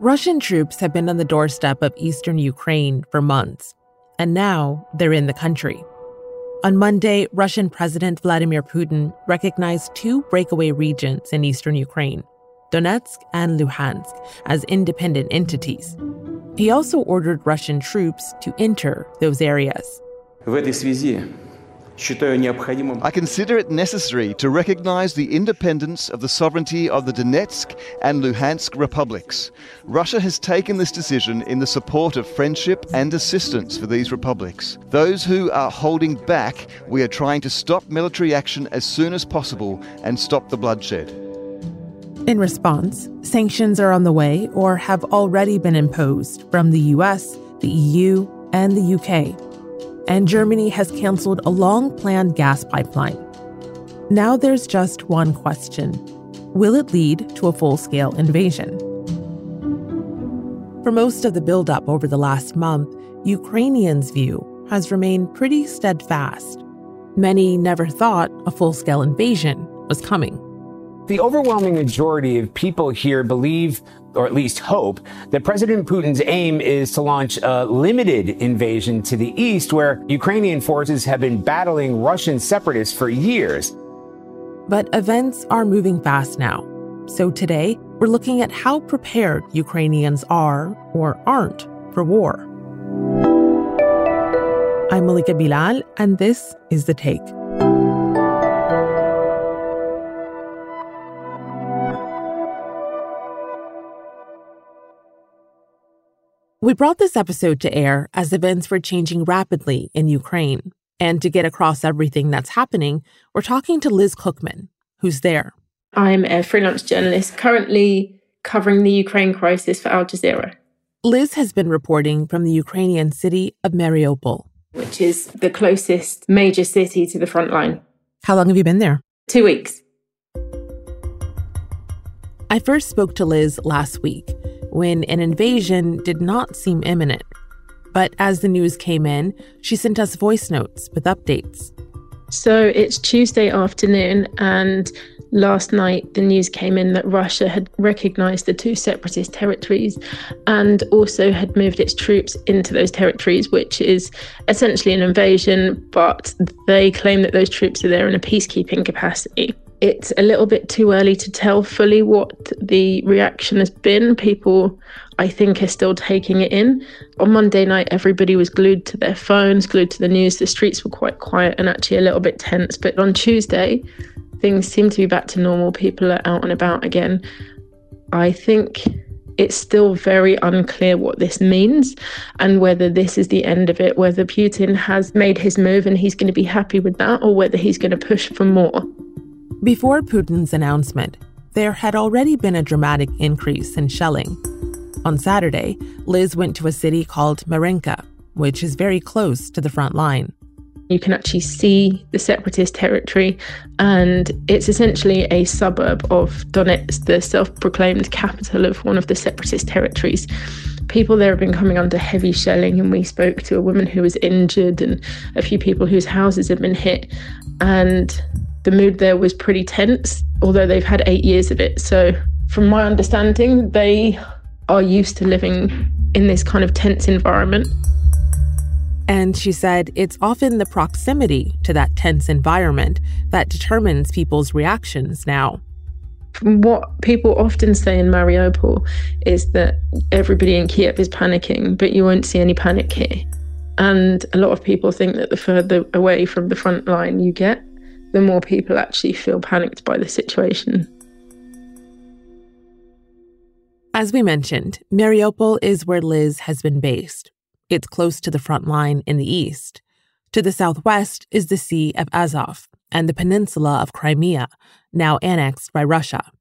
Russian troops have been on the doorstep of eastern Ukraine for months, and now they're in the country. On Monday, Russian President Vladimir Putin recognized two breakaway regions in eastern Ukraine, Donetsk and Luhansk, as independent entities. He also ordered Russian troops to enter those areas. В этой связи I consider it necessary to recognize the independence of the sovereignty of the Donetsk and Luhansk republics. Russia has taken this decision in the support of friendship and assistance for these republics. Those who are holding back, we are trying to stop military action as soon as possible and stop the bloodshed. In response, sanctions are on the way or have already been imposed from the US, the EU, and the UK and Germany has canceled a long planned gas pipeline. Now there's just one question Will it lead to a full scale invasion? For most of the buildup over the last month, Ukrainians' view has remained pretty steadfast. Many never thought a full scale invasion was coming. The overwhelming majority of people here believe or at least hope, that President Putin's aim is to launch a limited invasion to the east, where Ukrainian forces have been battling Russian separatists for years. But events are moving fast now. So today, we're looking at how prepared Ukrainians are or aren't for war. I'm Malika Bilal, and this is The Take. We brought this episode to air as events were changing rapidly in Ukraine. And to get across everything that's happening, we're talking to Liz Cookman, who's there. I'm a freelance journalist currently covering the Ukraine crisis for Al Jazeera. Liz has been reporting from the Ukrainian city of Mariupol, which is the closest major city to the front line. How long have you been there? Two weeks. I first spoke to Liz last week when an invasion did not seem imminent. But as the news came in, she sent us voice notes with updates. So it's Tuesday afternoon, and last night the news came in that Russia had recognized the two separatist territories and also had moved its troops into those territories, which is essentially an invasion, but they claim that those troops are there in a peacekeeping capacity it's a little bit too early to tell fully what the reaction has been. People, I think, are still taking it in. On Monday night, everybody was glued to their phones, glued to the news. The streets were quite quiet and actually a little bit tense. But on Tuesday, things seem to be back to normal. People are out and about again. I think it's still very unclear what this means and whether this is the end of it, whether Putin has made his move and he's going to be happy with that, or whether he's going to push for more. Before Putin's announcement, there had already been a dramatic increase in shelling. On Saturday, Liz went to a city called Marinka, which is very close to the front line. You can actually see the separatist territory, and it's essentially a suburb of Donetsk, the self proclaimed capital of one of the separatist territories. People there have been coming under heavy shelling, and we spoke to a woman who was injured and a few people whose houses had been hit. And the mood there was pretty tense, although they've had eight years of it. So, from my understanding, they are used to living in this kind of tense environment. And she said it's often the proximity to that tense environment that determines people's reactions now. What people often say in Mariupol is that everybody in Kiev is panicking, but you won't see any panic here. And a lot of people think that the further away from the front line you get, the more people actually feel panicked by the situation. As we mentioned, Mariupol is where Liz has been based. It's close to the front line in the east. To the southwest is the Sea of Azov and the peninsula of Crimea, now annexed by Russia.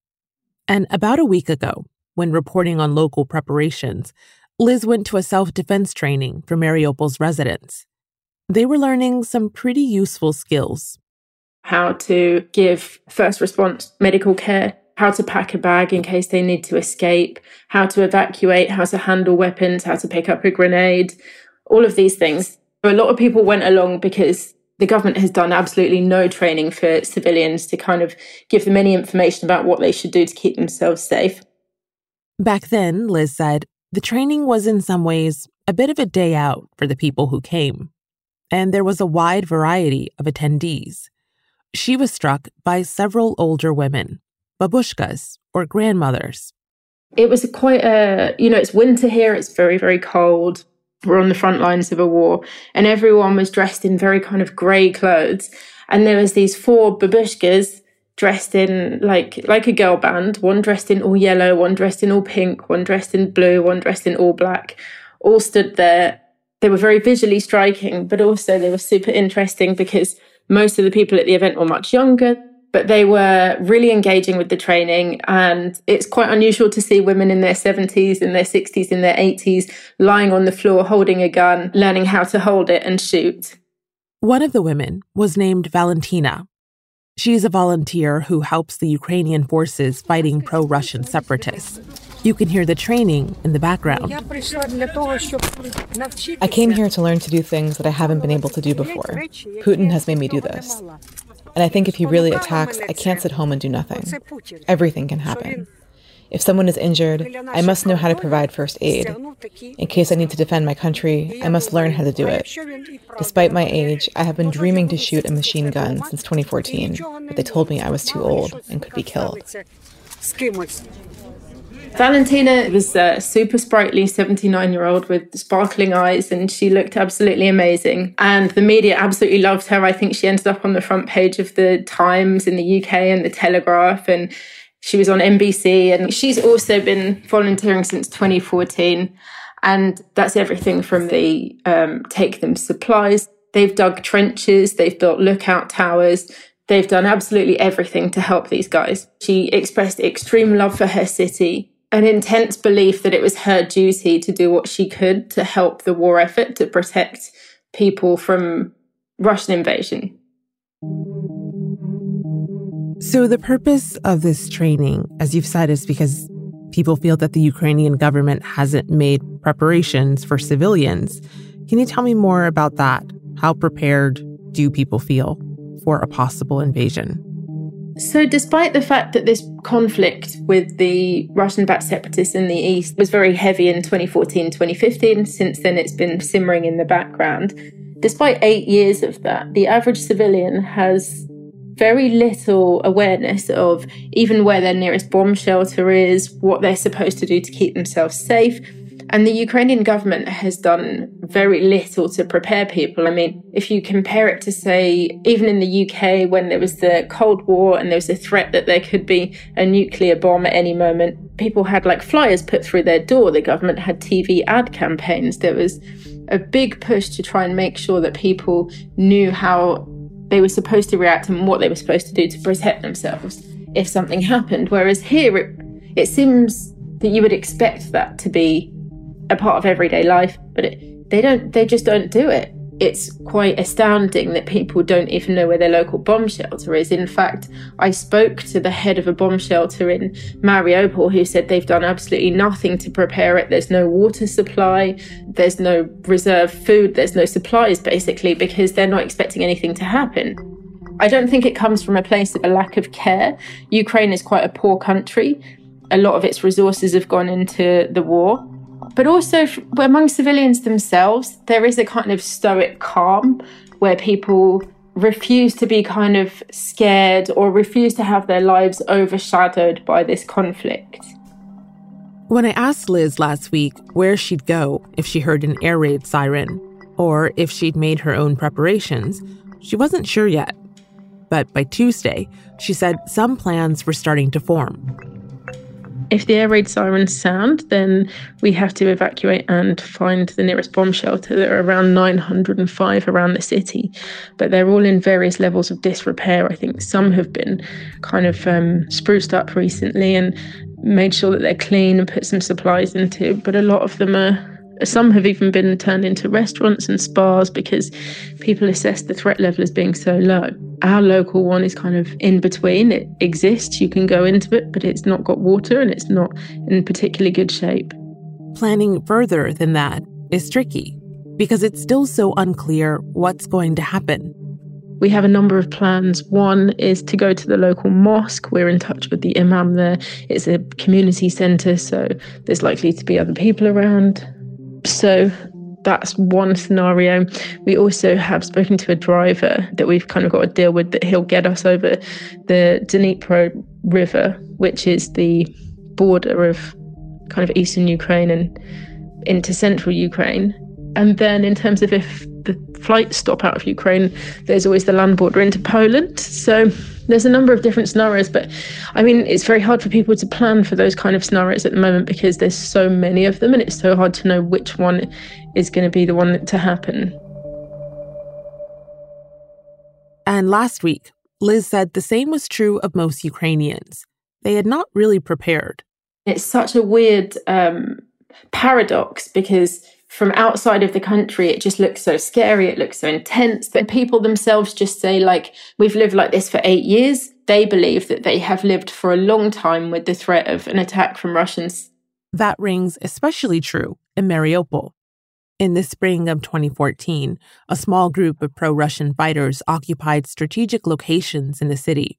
And about a week ago, when reporting on local preparations, Liz went to a self defense training for Mariupol's residents. They were learning some pretty useful skills how to give first response medical care, how to pack a bag in case they need to escape, how to evacuate, how to handle weapons, how to pick up a grenade, all of these things. A lot of people went along because the government has done absolutely no training for civilians to kind of give them any information about what they should do to keep themselves safe. Back then, Liz said, the training was in some ways a bit of a day out for the people who came, and there was a wide variety of attendees. She was struck by several older women, babushkas or grandmothers. It was quite a, you know, it's winter here, it's very, very cold. We're on the front lines of a war, and everyone was dressed in very kind of grey clothes. And there was these four babushkas dressed in like like a girl band, one dressed in all yellow, one dressed in all pink, one dressed in blue, one dressed in all black, all stood there. They were very visually striking, but also they were super interesting because most of the people at the event were much younger, but they were really engaging with the training. And it's quite unusual to see women in their 70s, in their 60s, in their 80s lying on the floor holding a gun, learning how to hold it and shoot. One of the women was named Valentina. She's a volunteer who helps the Ukrainian forces fighting pro Russian separatists. You can hear the training in the background. I came here to learn to do things that I haven't been able to do before. Putin has made me do this. And I think if he really attacks, I can't sit home and do nothing. Everything can happen. If someone is injured, I must know how to provide first aid. In case I need to defend my country, I must learn how to do it. Despite my age, I have been dreaming to shoot a machine gun since 2014, but they told me I was too old and could be killed. Valentina was a super sprightly 79 year old with sparkling eyes, and she looked absolutely amazing. And the media absolutely loved her. I think she ended up on the front page of the Times in the UK and the Telegraph, and she was on NBC. And she's also been volunteering since 2014. And that's everything from the um, take them supplies. They've dug trenches, they've built lookout towers, They've done absolutely everything to help these guys. She expressed extreme love for her city an intense belief that it was her duty to do what she could to help the war effort to protect people from Russian invasion. So, the purpose of this training, as you've said, is because people feel that the Ukrainian government hasn't made preparations for civilians. Can you tell me more about that? How prepared do people feel for a possible invasion? So, despite the fact that this conflict with the Russian backed separatists in the east was very heavy in 2014 2015, since then it's been simmering in the background. Despite eight years of that, the average civilian has very little awareness of even where their nearest bomb shelter is, what they're supposed to do to keep themselves safe, and the Ukrainian government has done very little to prepare people. I mean, if you compare it to, say, even in the UK when there was the Cold War and there was a threat that there could be a nuclear bomb at any moment, people had like flyers put through their door. The government had TV ad campaigns. There was a big push to try and make sure that people knew how they were supposed to react and what they were supposed to do to protect themselves if something happened. Whereas here, it, it seems that you would expect that to be a part of everyday life, but it, they don't. They just don't do it. It's quite astounding that people don't even know where their local bomb shelter is. In fact, I spoke to the head of a bomb shelter in Mariupol who said they've done absolutely nothing to prepare it. There's no water supply, there's no reserve food, there's no supplies basically because they're not expecting anything to happen. I don't think it comes from a place of a lack of care. Ukraine is quite a poor country. A lot of its resources have gone into the war but also among civilians themselves, there is a kind of stoic calm where people refuse to be kind of scared or refuse to have their lives overshadowed by this conflict. When I asked Liz last week where she'd go if she heard an air raid siren, or if she'd made her own preparations, she wasn't sure yet. But by Tuesday, she said some plans were starting to form. If the air raid sirens sound, then we have to evacuate and find the nearest bomb shelter. There are around 905 around the city, but they're all in various levels of disrepair. I think some have been kind of um, spruced up recently and made sure that they're clean and put some supplies into, but a lot of them are some have even been turned into restaurants and spas because people assess the threat level as being so low. Our local one is kind of in between. It exists, you can go into it, but it's not got water and it's not in particularly good shape. Planning further than that is tricky because it's still so unclear what's going to happen. we have a number of plans. One is to go to the local mosque. We're in touch with the imam there. It's a community centre, so there's likely to be other people around. So that's one scenario. We also have spoken to a driver that we've kind of got to deal with that he'll get us over the Dnipro River, which is the border of kind of eastern Ukraine and into central Ukraine. And then, in terms of if the flights stop out of Ukraine, there's always the land border into Poland. So there's a number of different scenarios, but I mean, it's very hard for people to plan for those kind of scenarios at the moment because there's so many of them, and it's so hard to know which one is going to be the one to happen. And last week, Liz said the same was true of most Ukrainians. They had not really prepared. It's such a weird um, paradox because from outside of the country, it just looks so scary. It looks so intense. But people themselves just say, like, we've lived like this for eight years. They believe that they have lived for a long time with the threat of an attack from Russians. That rings especially true in Mariupol. In the spring of 2014, a small group of pro Russian fighters occupied strategic locations in the city.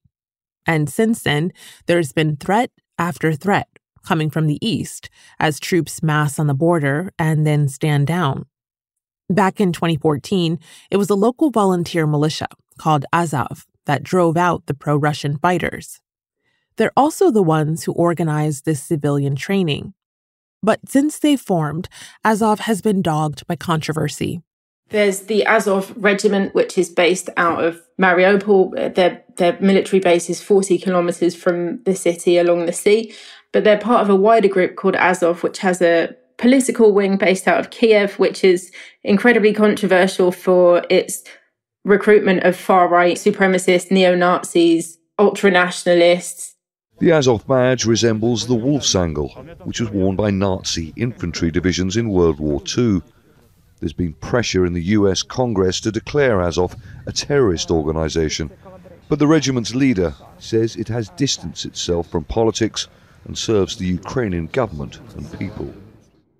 And since then, there's been threat after threat coming from the east as troops mass on the border and then stand down. Back in 2014, it was a local volunteer militia called Azov that drove out the pro Russian fighters. They're also the ones who organized this civilian training. But since they formed, Azov has been dogged by controversy. There's the Azov regiment, which is based out of Mariupol. Their, their military base is 40 kilometers from the city along the sea but they're part of a wider group called Azov, which has a political wing based out of Kiev, which is incredibly controversial for its recruitment of far right supremacists, neo Nazis, ultra nationalists. The Azov badge resembles the Wolfsangel, which was worn by Nazi infantry divisions in World War II. There's been pressure in the US Congress to declare Azov a terrorist organization, but the regiment's leader says it has distanced itself from politics and serves the Ukrainian government and people.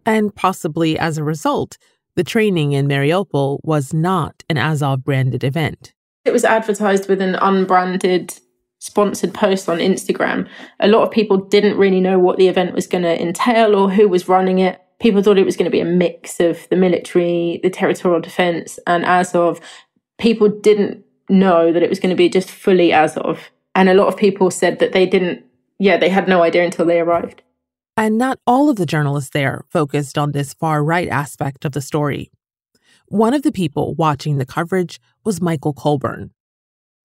And possibly as a result, the training in Mariupol was not an Azov branded event. It was advertised with an unbranded sponsored post on Instagram. A lot of people didn't really know what the event was going to entail or who was running it. People thought it was going to be a mix of the military, the territorial defense, and Azov. People didn't know that it was going to be just fully Azov. And a lot of people said that they didn't yeah, they had no idea until they arrived. And not all of the journalists there focused on this far right aspect of the story. One of the people watching the coverage was Michael Colborne.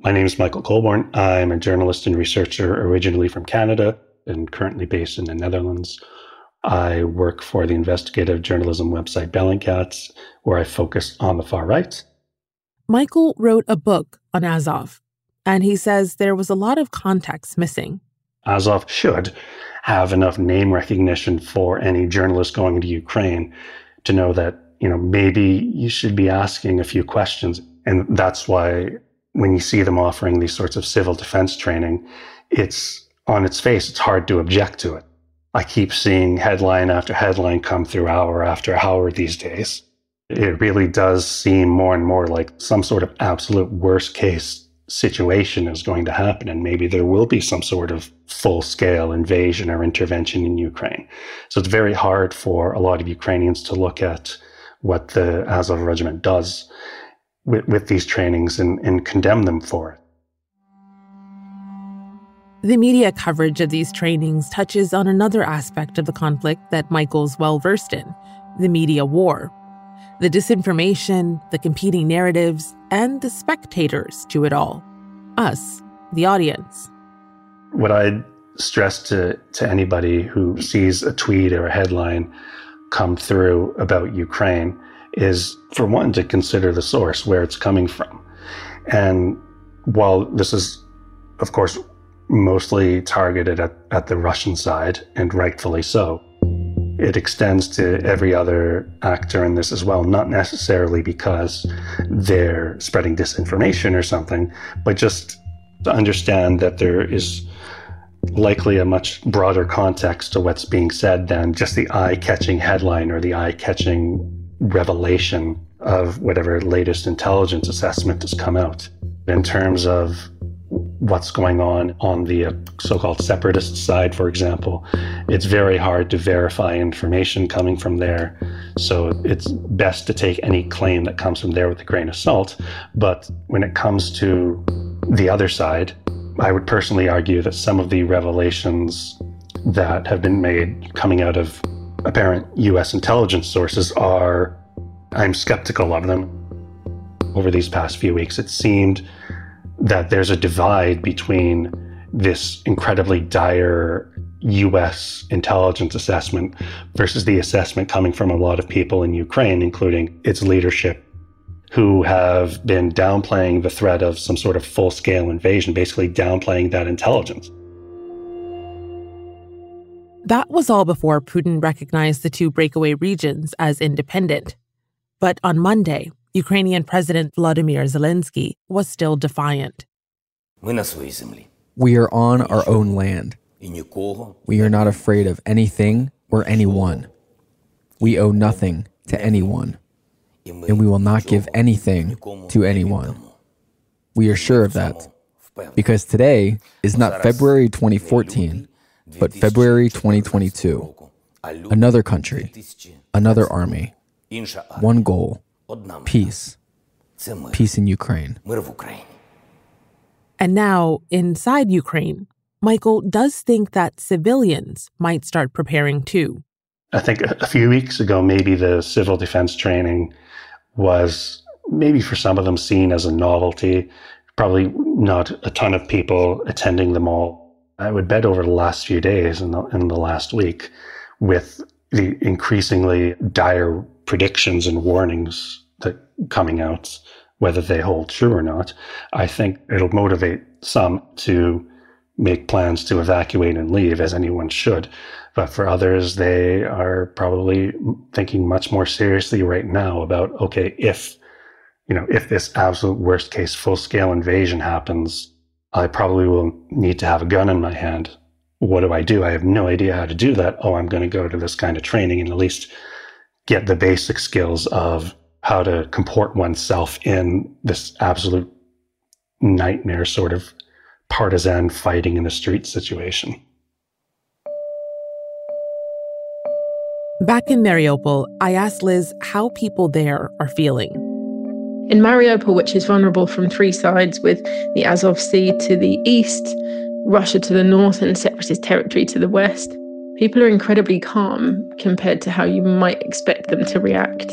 My name is Michael Colborne. I'm a journalist and researcher originally from Canada and currently based in the Netherlands. I work for the investigative journalism website Bellingcat, where I focus on the far right. Michael wrote a book on Azov, and he says there was a lot of context missing. Azov should have enough name recognition for any journalist going into Ukraine to know that, you know, maybe you should be asking a few questions. And that's why when you see them offering these sorts of civil defense training, it's on its face, it's hard to object to it. I keep seeing headline after headline come through hour after hour these days. It really does seem more and more like some sort of absolute worst case situation is going to happen, and maybe there will be some sort of full scale invasion or intervention in Ukraine. So it's very hard for a lot of Ukrainians to look at what the Azov regiment does with, with these trainings and, and condemn them for it. The media coverage of these trainings touches on another aspect of the conflict that Michael's well versed in the media war the disinformation, the competing narratives, and the spectators to it all us, the audience. What I'd stress to, to anybody who sees a tweet or a headline come through about Ukraine is for one to consider the source, where it's coming from. And while this is, of course, mostly targeted at, at the Russian side, and rightfully so, it extends to every other actor in this as well, not necessarily because they're spreading disinformation or something, but just to understand that there is likely a much broader context to what's being said than just the eye catching headline or the eye catching revelation of whatever latest intelligence assessment has come out. In terms of what's going on on the uh, so called separatist side, for example, it's very hard to verify information coming from there. So it's best to take any claim that comes from there with a grain of salt. But when it comes to the other side, I would personally argue that some of the revelations that have been made coming out of apparent US intelligence sources are, I'm skeptical of them. Over these past few weeks, it seemed that there's a divide between this incredibly dire US intelligence assessment versus the assessment coming from a lot of people in Ukraine, including its leadership, who have been downplaying the threat of some sort of full scale invasion, basically downplaying that intelligence. That was all before Putin recognized the two breakaway regions as independent. But on Monday, Ukrainian President Vladimir Zelensky was still defiant. We are on our own land. We are not afraid of anything or anyone. We owe nothing to anyone, and we will not give anything to anyone. We are sure of that. Because today is not February 2014 but February 2022, another country, another army, one goal peace. Peace in Ukraine. And now, inside Ukraine, Michael does think that civilians might start preparing too. I think a few weeks ago, maybe the civil defense training was maybe for some of them seen as a novelty. Probably not a ton of people attending them all. I would bet over the last few days and the, in the last week, with the increasingly dire predictions and warnings that coming out, whether they hold true or not, I think it'll motivate some to make plans to evacuate and leave, as anyone should. But for others, they are probably thinking much more seriously right now about okay, if you know, if this absolute worst case full scale invasion happens, I probably will need to have a gun in my hand. What do I do? I have no idea how to do that. Oh, I'm going to go to this kind of training and at least get the basic skills of how to comport oneself in this absolute nightmare sort of partisan fighting in the street situation. Back in Mariupol, I asked Liz how people there are feeling. In Mariupol, which is vulnerable from three sides with the Azov Sea to the east, Russia to the north, and separatist territory to the west, people are incredibly calm compared to how you might expect them to react.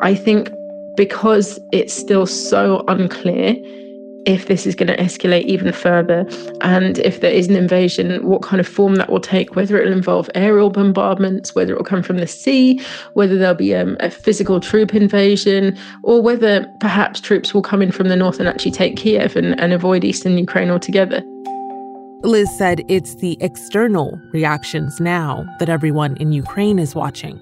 I think because it's still so unclear if this is going to escalate even further and if there is an invasion, what kind of form that will take, whether it'll involve aerial bombardments, whether it will come from the sea, whether there'll be um, a physical troop invasion, or whether perhaps troops will come in from the north and actually take Kiev and, and avoid eastern Ukraine altogether. Liz said it's the external reactions now that everyone in Ukraine is watching.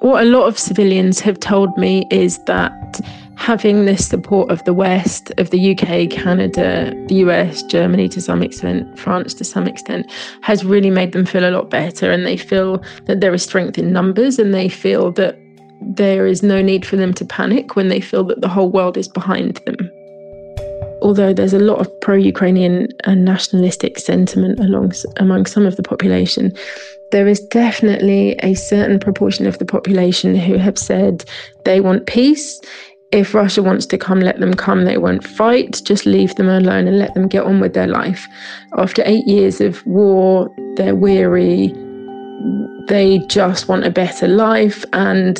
What a lot of civilians have told me is that having the support of the West, of the UK, Canada, the US, Germany to some extent, France to some extent, has really made them feel a lot better. And they feel that there is strength in numbers and they feel that there is no need for them to panic when they feel that the whole world is behind them. Although there's a lot of pro Ukrainian and nationalistic sentiment along, among some of the population, there is definitely a certain proportion of the population who have said they want peace if Russia wants to come, let them come. They won't fight. Just leave them alone and let them get on with their life. After eight years of war, they're weary. They just want a better life. And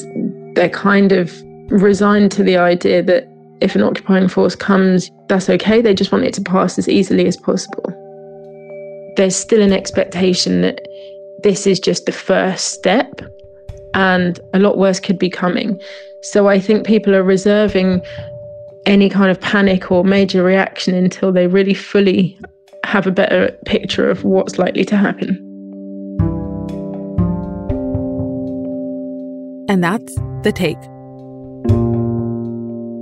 they're kind of resigned to the idea that if an occupying force comes, that's okay. They just want it to pass as easily as possible. There's still an expectation that this is just the first step and a lot worse could be coming. So I think people are reserving any kind of panic or major reaction until they really fully have a better picture of what's likely to happen. And that's The Take.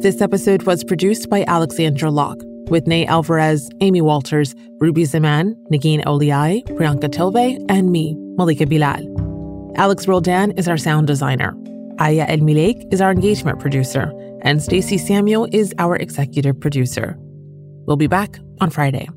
This episode was produced by Alexandra Locke with Nate Alvarez, Amy Walters, Ruby Zaman, Negin Owliaei, Priyanka Tilve, and me, Malika Bilal. Alex Roldan is our sound designer. Aya Elmileik is our engagement producer, and Stacey Samuel is our executive producer. We'll be back on Friday.